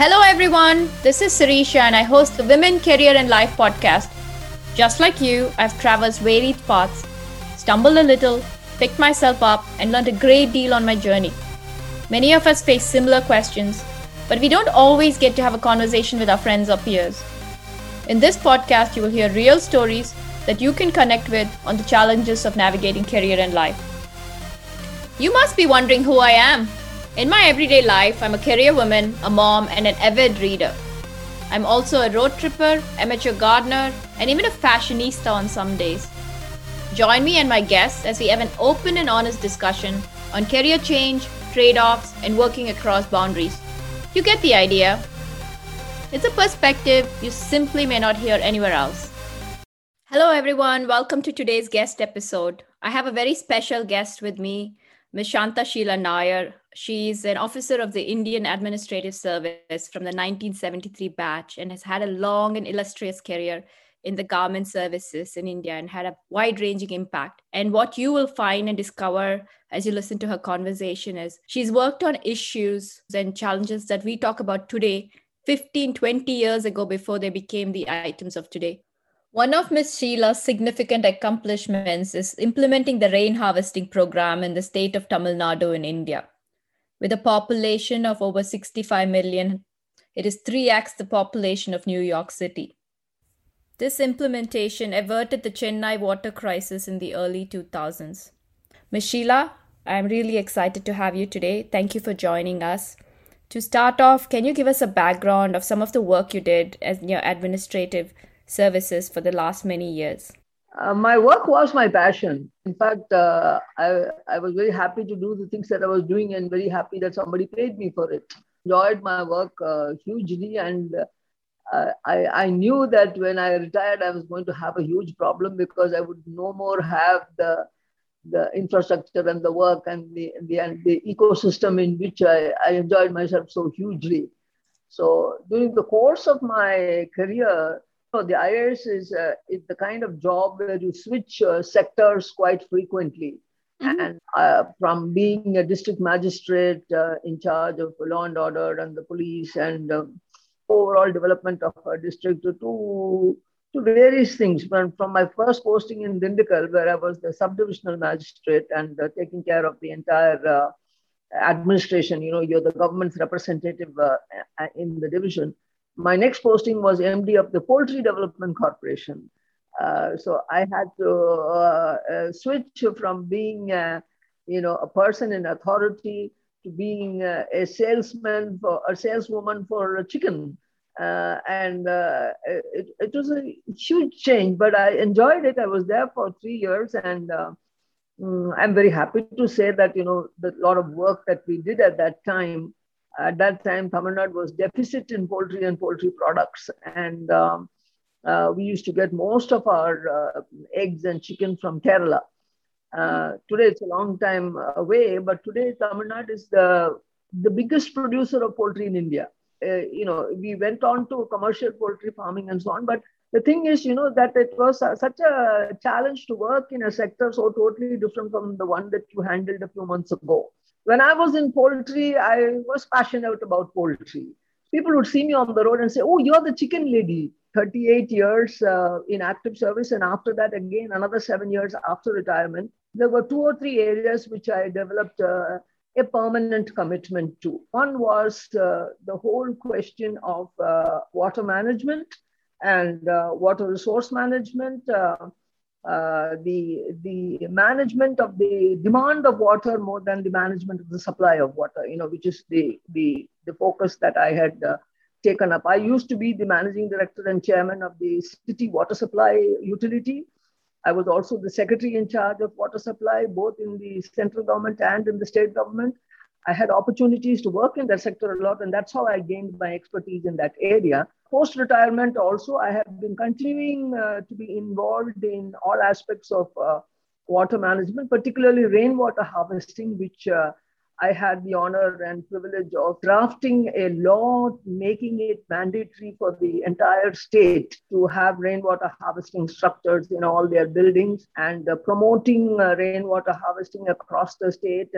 Hello, everyone. This is Sirisha, and I host the Women, Career, and Life podcast. Just like you, I've traversed varied paths, stumbled a little, picked myself up, and learned a great deal on my journey. Many of us face similar questions, but we don't always get to have a conversation with our friends or peers. In this podcast, you will hear real stories that you can connect with on the challenges of navigating career and life. You must be wondering who I am. In my everyday life, I'm a career woman, a mom, and an avid reader. I'm also a road tripper, amateur gardener, and even a fashionista on some days. Join me and my guests as we have an open and honest discussion on career change, trade offs, and working across boundaries. You get the idea. It's a perspective you simply may not hear anywhere else. Hello, everyone. Welcome to today's guest episode. I have a very special guest with me, Ms. Santha Sheela Nair. She's an officer of the Indian Administrative Service from the 1973 batch and has had a long and illustrious career in the government services in India and had a wide ranging impact. And what you will find and discover as you listen to her conversation is she's worked on issues and challenges that we talk about today, 15, 20 years ago before they became the items of today. One of Ms. Sheela's significant accomplishments is implementing the rain harvesting program in the state of Tamil Nadu in India. With a population of over 65 million, it is 3x the population of New York City. This implementation averted the Chennai water crisis in the early 2000s. Ms. Sheela, I'm really excited to have you today. Thank you for joining us. To start off, can you give us a background of some of the work you did as your administrative services for the last many years? Uh, my work was my passion. In fact, uh, I, I was very happy to do the things that I was doing and very happy that somebody paid me for it. Enjoyed my work uh, hugely, and uh, I, I knew that when I retired, I was going to have a huge problem because I would no more have the the infrastructure and the work and the, the, and the ecosystem in which I, I enjoyed myself so hugely. So during the course of my career, so the IAS is, uh, is the kind of job where you switch uh, sectors quite frequently. Mm-hmm. And uh, from being a district magistrate uh, in charge of law and order and the police and um, overall development of a district to, to various things. From, from my first posting in Dindigul, where I was the subdivisional magistrate and uh, taking care of the entire uh, administration, you know, you're the government's representative in the division my next posting was MD of the Poultry Development Corporation. Uh, so I had to uh, uh, switch from being, uh, you know, a person in authority to being uh, a salesman for a saleswoman for a chicken. And it, it, was a huge change, but I enjoyed it. I was there for three years, and mm, I'm very happy to say that you know the lot of work that we did at that time at that time, Tamil Nadu was deficit in poultry and poultry products. And um, uh, we used to get most of our uh, eggs and chicken from Kerala. Uh, today, it's a long time away, but today, Tamil Nadu is the, the biggest producer of poultry in India. Uh, you know, we went on to commercial poultry farming and so on, but the thing is, you know, that it was such a challenge to work in a sector so totally different from the one that you handled a few months ago. When I was in poultry, I was passionate about poultry. People would see me on the road and say, Oh, you're the chicken lady. 38 years uh, in active service. And after that, again, another seven years after retirement. There were two or three areas which I developed uh, a permanent commitment to. One was uh, the whole question of uh, water management and uh, water resource management, uh, the, the management of the demand of water more than the management of the supply of water, you know, which is the, the, the focus that I had uh, taken up. I used to be the managing director and chairman of the city water supply utility. I was also the secretary in charge of water supply, both in the central government and in the state government. I had opportunities to work in that sector a lot, and that's how I gained my expertise in that area. Post retirement, also, I have been continuing uh, to be involved in all aspects of uh, water management, particularly rainwater harvesting, which uh, I had the honor and privilege of drafting a law making it mandatory for the entire state to have rainwater harvesting structures in all their buildings and uh, promoting uh, rainwater harvesting across the state.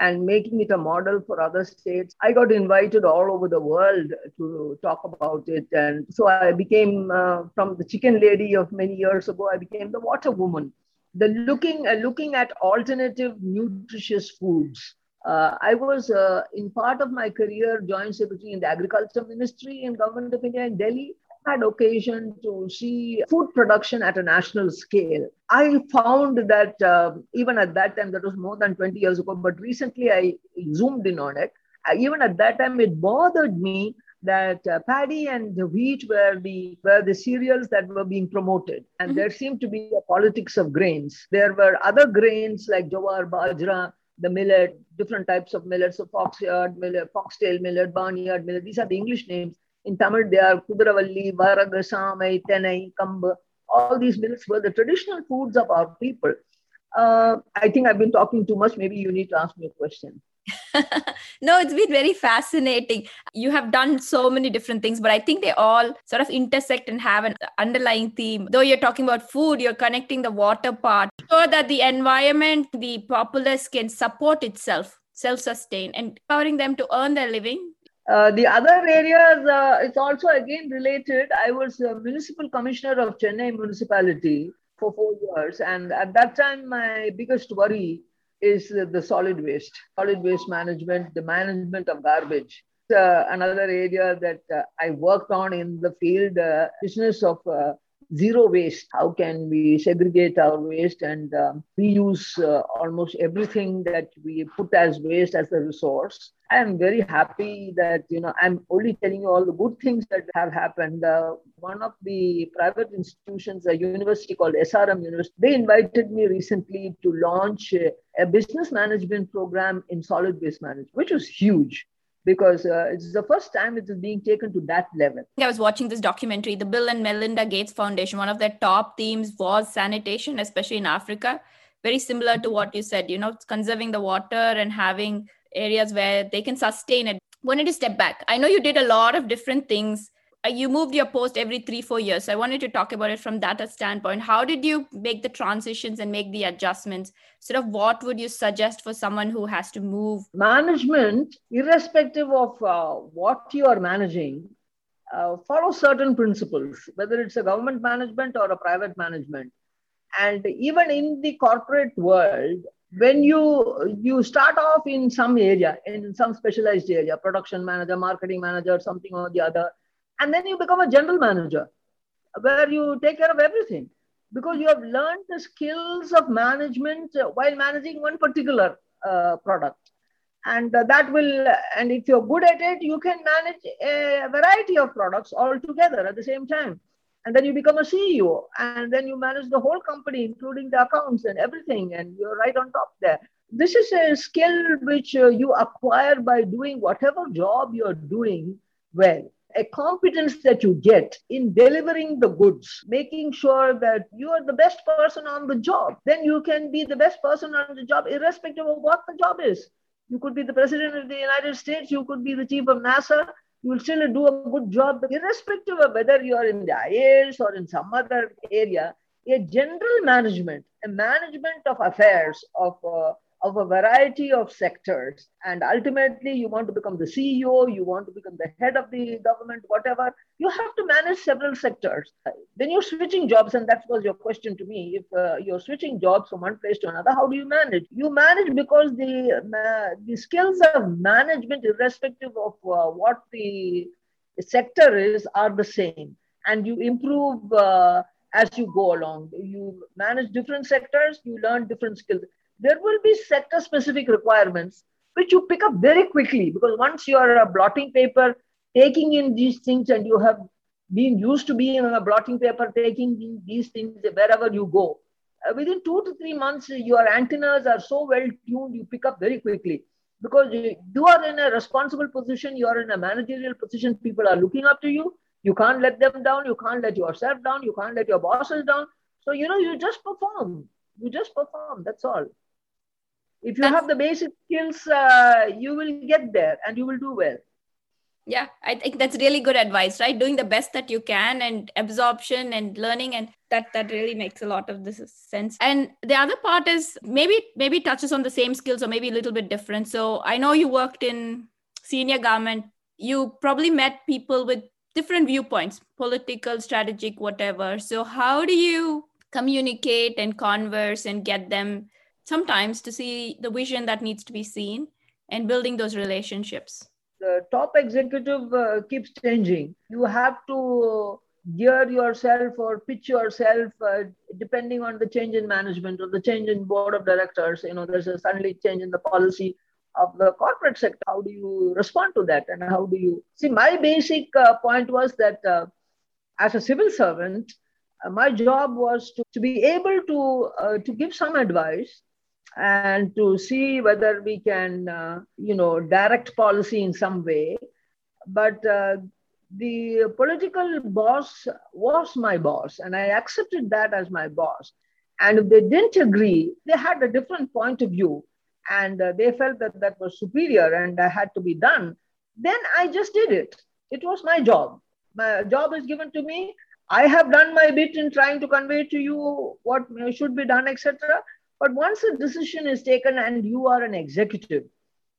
And making it a model for other states. I got invited all over the world to talk about it. And so I became, uh, from the chicken lady of many years ago, I became the water woman. The looking, uh, looking at alternative nutritious foods. Uh, I was uh, in part of my career joint secretary in the agriculture ministry in government of India in Delhi had occasion to see food production at a national scale. I found that uh, even at that time, that was more than 20 years ago, but recently I zoomed in on it. Uh, even at that time, it bothered me that uh, paddy and wheat were the were the cereals that were being promoted, and mm-hmm. there seemed to be a politics of grains. There were other grains like jowar bajra, the millet, different types of millets, so foxyard millet, foxtail millet, barnyard millet. These are the English names. In Tamil, they are Kudravalli, Varag, Samai, Tenai, Kamb. All these millets were the traditional foods of our people. Uh, I think I've been talking too much. Maybe you need to ask me a question. no, it's been very fascinating. You have done so many different things, but I think they all sort of intersect and have an underlying theme. Though you're talking about food, you're connecting the water part so that the environment, the populace can support itself, self sustain, and empowering them to earn their living uh, the other areas, uh, it's also again related. I was a municipal commissioner of Chennai municipality for four years. And at that time, my biggest worry is the solid waste, solid waste management, the management of garbage. Uh, another area that uh, I worked on in the field, uh, business of zero waste. How can we segregate our waste and um, reuse uh, almost everything that we put as waste as a resource? I am very happy that you know I'm only telling you all the good things that have happened. Uh, one of the private institutions, a university called SRM University, they invited me recently to launch a, a business management program in solid waste management, which was huge because uh, it's the first time it is being taken to that level. I was watching this documentary, the Bill and Melinda Gates Foundation. One of their top themes was sanitation, especially in Africa. Very similar to what you said, you know, conserving the water and having areas where they can sustain it. Wanted to step back. I know you did a lot of different things you moved your post every three four years. So i wanted to talk about it from that standpoint. How did you make the transitions and make the adjustments? Sort of what would you suggest for someone who has to move? Management irrespective of uh, what you are managing uh, follow certain principles whether it's a government management or a private management. And even in the corporate world when you you start off in some area in some specialized area production manager marketing manager something or the other and then you become a general manager where you take care of everything. Because you have learned the skills of management while managing one particular uh, product. And uh, that will and if you're good at it you can manage a variety of products all together at the same time. And then you become a ceo and then you manage the whole company including the accounts and everything and you're right on top there. This is a skill which uh, you acquire by doing whatever job you're doing well a competence that you get in delivering the goods, making sure that you are the best person on the job, then you can be the best person on the job, irrespective of what the job is. You could be the president of the United States, you could be the chief of NASA, you will still do a good job, irrespective of whether you are in the IAS or in some other area. A general management, a management of affairs, of uh, of a variety of sectors. And ultimately, you want to become the CEO, you want to become the head of the government, whatever. You have to manage several sectors. Then you're switching jobs, and that was your question to me. If uh, you're switching jobs from one place to another, how do you manage? You manage because the, uh, the skills of management, irrespective of uh, what the sector is, are the same. And you improve uh, as you go along. You manage different sectors, you learn different skills there will be sector specific requirements which you pick up very quickly because once you are a blotting paper taking in these things and you have been used to being on a blotting paper taking these things wherever you go uh, within two to three months your antennas are so well tuned you pick up very quickly because you are in a responsible position you are in a managerial position people are looking up to you. You can't let them down you can't let yourself down you can't let your bosses down. So you know you just perform you just perform that's all if you That's... have the basic skills uh, you will get there and you will do well. Yeah i think that's really good advice right? Doing the best that you can and absorption and learning and that that really makes a lot of this sense. And the other part is maybe maybe touches on the same skills or maybe a little bit different. So i know you worked in senior government. You probably met people with different viewpoints political strategic whatever. So how do you communicate and converse and get them sometimes to see the vision that needs to be seen and building those relationships the top executive uh, keeps changing. You have to gear yourself or pitch yourself uh, depending on the change in management or the change in board of directors. You know, there's a suddenly change in the policy of the corporate sector. How do you respond to that? And how do you see? My basic uh, point was that uh, as a civil servant, uh, my job was to, to be able to uh, to give some advice and to see whether we can, uh, you know, direct policy in some way. But uh, the political boss was my boss, and I accepted that as my boss. And if they didn't agree, they had a different point of view, and uh, they felt that that was superior and that had to be done. Then I just did it. It was my job. My job is given to me. I have done my bit in trying to convey to you what should be done, etc. But once a decision is taken and you are an executive,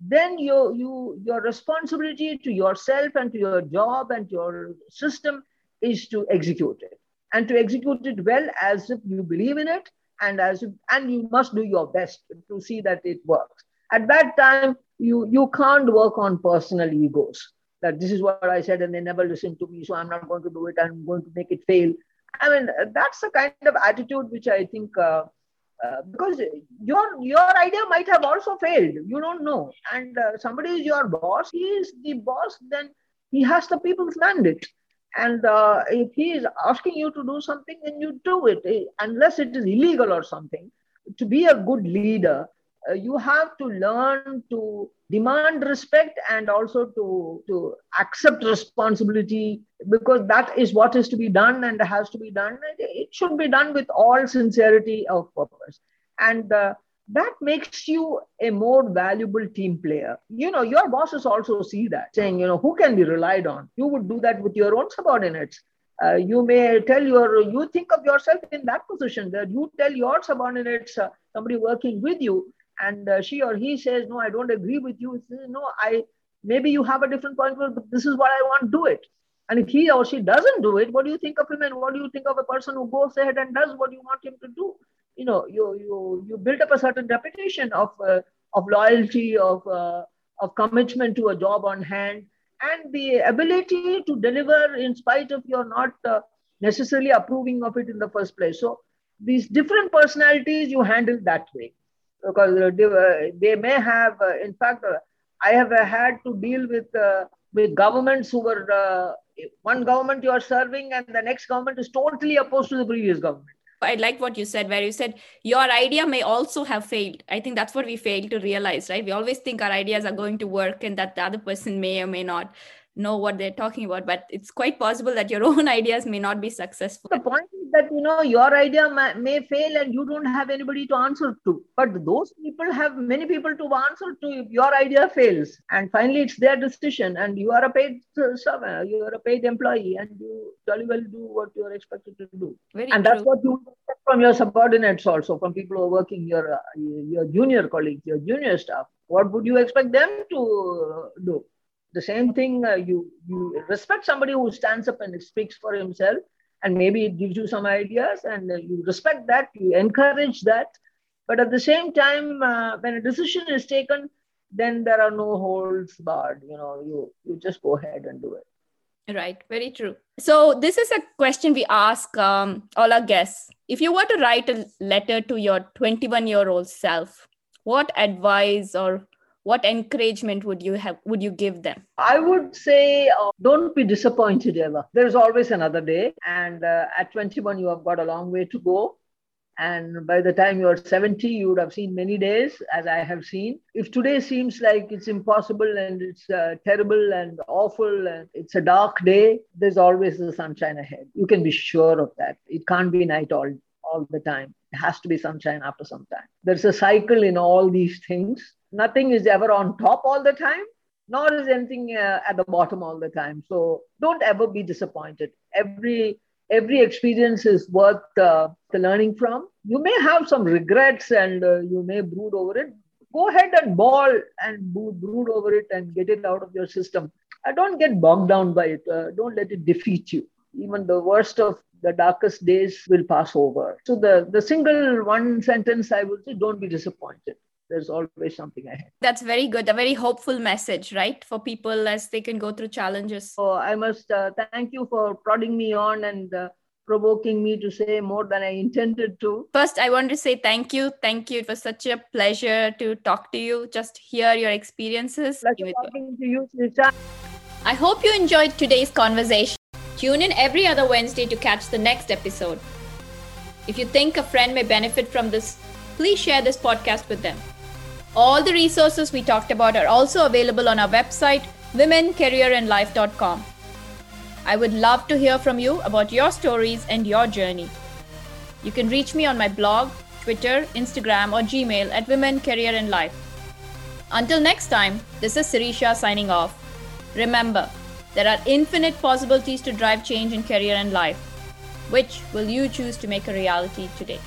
then you, you, your responsibility to yourself and to your job and to your system is to execute it and to execute it well as if you believe in it and as if, and you must do your best to see that it works. At that time, you, you can't work on personal egos that this is what I said and they never listen to me, so I'm not going to do it. I'm going to make it fail. I mean, that's the kind of attitude which I think uh, uh, because your your idea might have also failed you don't know. And uh, somebody is your boss he is the boss then he has the people's mandate. And uh, if he is asking you to do something then you do it eh, unless it is illegal or something. To be a good leader uh, you have to learn to demand respect and also to, to accept responsibility because that is what is to be done and has to be done. It should be done with all sincerity of purpose. And uh, that makes you a more valuable team player. You know, your bosses also see that, saying, you know, who can be relied on? You would do that with your own subordinates. Uh, you may tell your, you think of yourself in that position that you tell your subordinates, uh, somebody working with you, and uh, she or he says, no, I don't agree with you. Says, no, I maybe you have a different point of view, but this is what I want, do it. And if he or she doesn't do it, what do you think of him and what do you think of a person who goes ahead and does what you want him to do? You know, you you you build up a certain reputation of uh, of loyalty, of uh, of commitment to a job on hand, and the ability to deliver in spite of your not uh, necessarily approving of it in the first place. So these different personalities you handle that way because uh, they may have, uh, in fact, uh, I have had to deal with with governments who were one government you are serving and the next government is totally opposed to the previous government. I like what you said, where you said your idea may also have failed. I think that's what we fail to realize, right? We always think our ideas are going to work and that the other person may or may not know what they're talking about but it's quite possible that your own ideas may not be successful. The point is that you know your idea may, may fail and you don't have anybody to answer to. But those people have many people to answer to if your idea fails. And finally it's their decision. And you are a paid servant you are a paid employee and you jolly well do what you are expected to do. Very and true. that's what you expect from your subordinates also from people who are working your uh, your junior colleagues your junior staff. What would you expect them to do the same thing, uh, you, you respect somebody who stands up and speaks for himself, and maybe it gives you some ideas, and uh, you respect that, you encourage that. But at the same time, uh, when a decision is taken, then there are no holds barred. You know, you, you just go ahead and do it. Right, very true. So, this is a question we ask um, all our guests. If you were to write a letter to your 21 year old self, what advice or what encouragement would you have would you give them? I would say uh, don't be disappointed ever there's always another day and uh, at 21 you have got a long way to go. And by the time you're 70 you would have seen many days as i have seen. If today seems like it's impossible and it's uh, terrible and awful and it's a dark day there's always the sunshine ahead. You can be sure of that. It can't be night all all the time. It has to be sunshine after some time. There's a cycle in all these things. Nothing is ever on top all the time. nor is anything uh, at the bottom all the time. So don't ever be disappointed. Every every experience is worth uh, the learning from. You may have some regrets and uh, you may brood over it. Go ahead and bawl and brood over it and get it out of your system. I don't get bogged down by it. Uh, don't let it defeat you. Even the worst of the darkest days will pass over. So the, the single one sentence I would say, don't be disappointed there's always something ahead. That's very good. A very hopeful message, right? For people as they can go through challenges. So I must uh, thank you for prodding me on and uh, provoking me to say more than I intended to. First, I want to say thank you. Thank you. It was such a pleasure to talk to you, just hear your experiences. Pleasure talking to you, Sirisha. I hope you enjoyed today's conversation. Tune in every other Wednesday to catch the next episode. If you think a friend may benefit from this, please share this podcast with them. All the resources we talked about are also available on our website, womencareerandlife.com. I would love to hear from you about your stories and your journey. You can reach me on my blog, Twitter, Instagram, or Gmail at Women, Career, and Life. Until next time, this is Sirisha signing off. Remember, there are infinite possibilities to drive change in career and life. Which will you choose to make a reality today?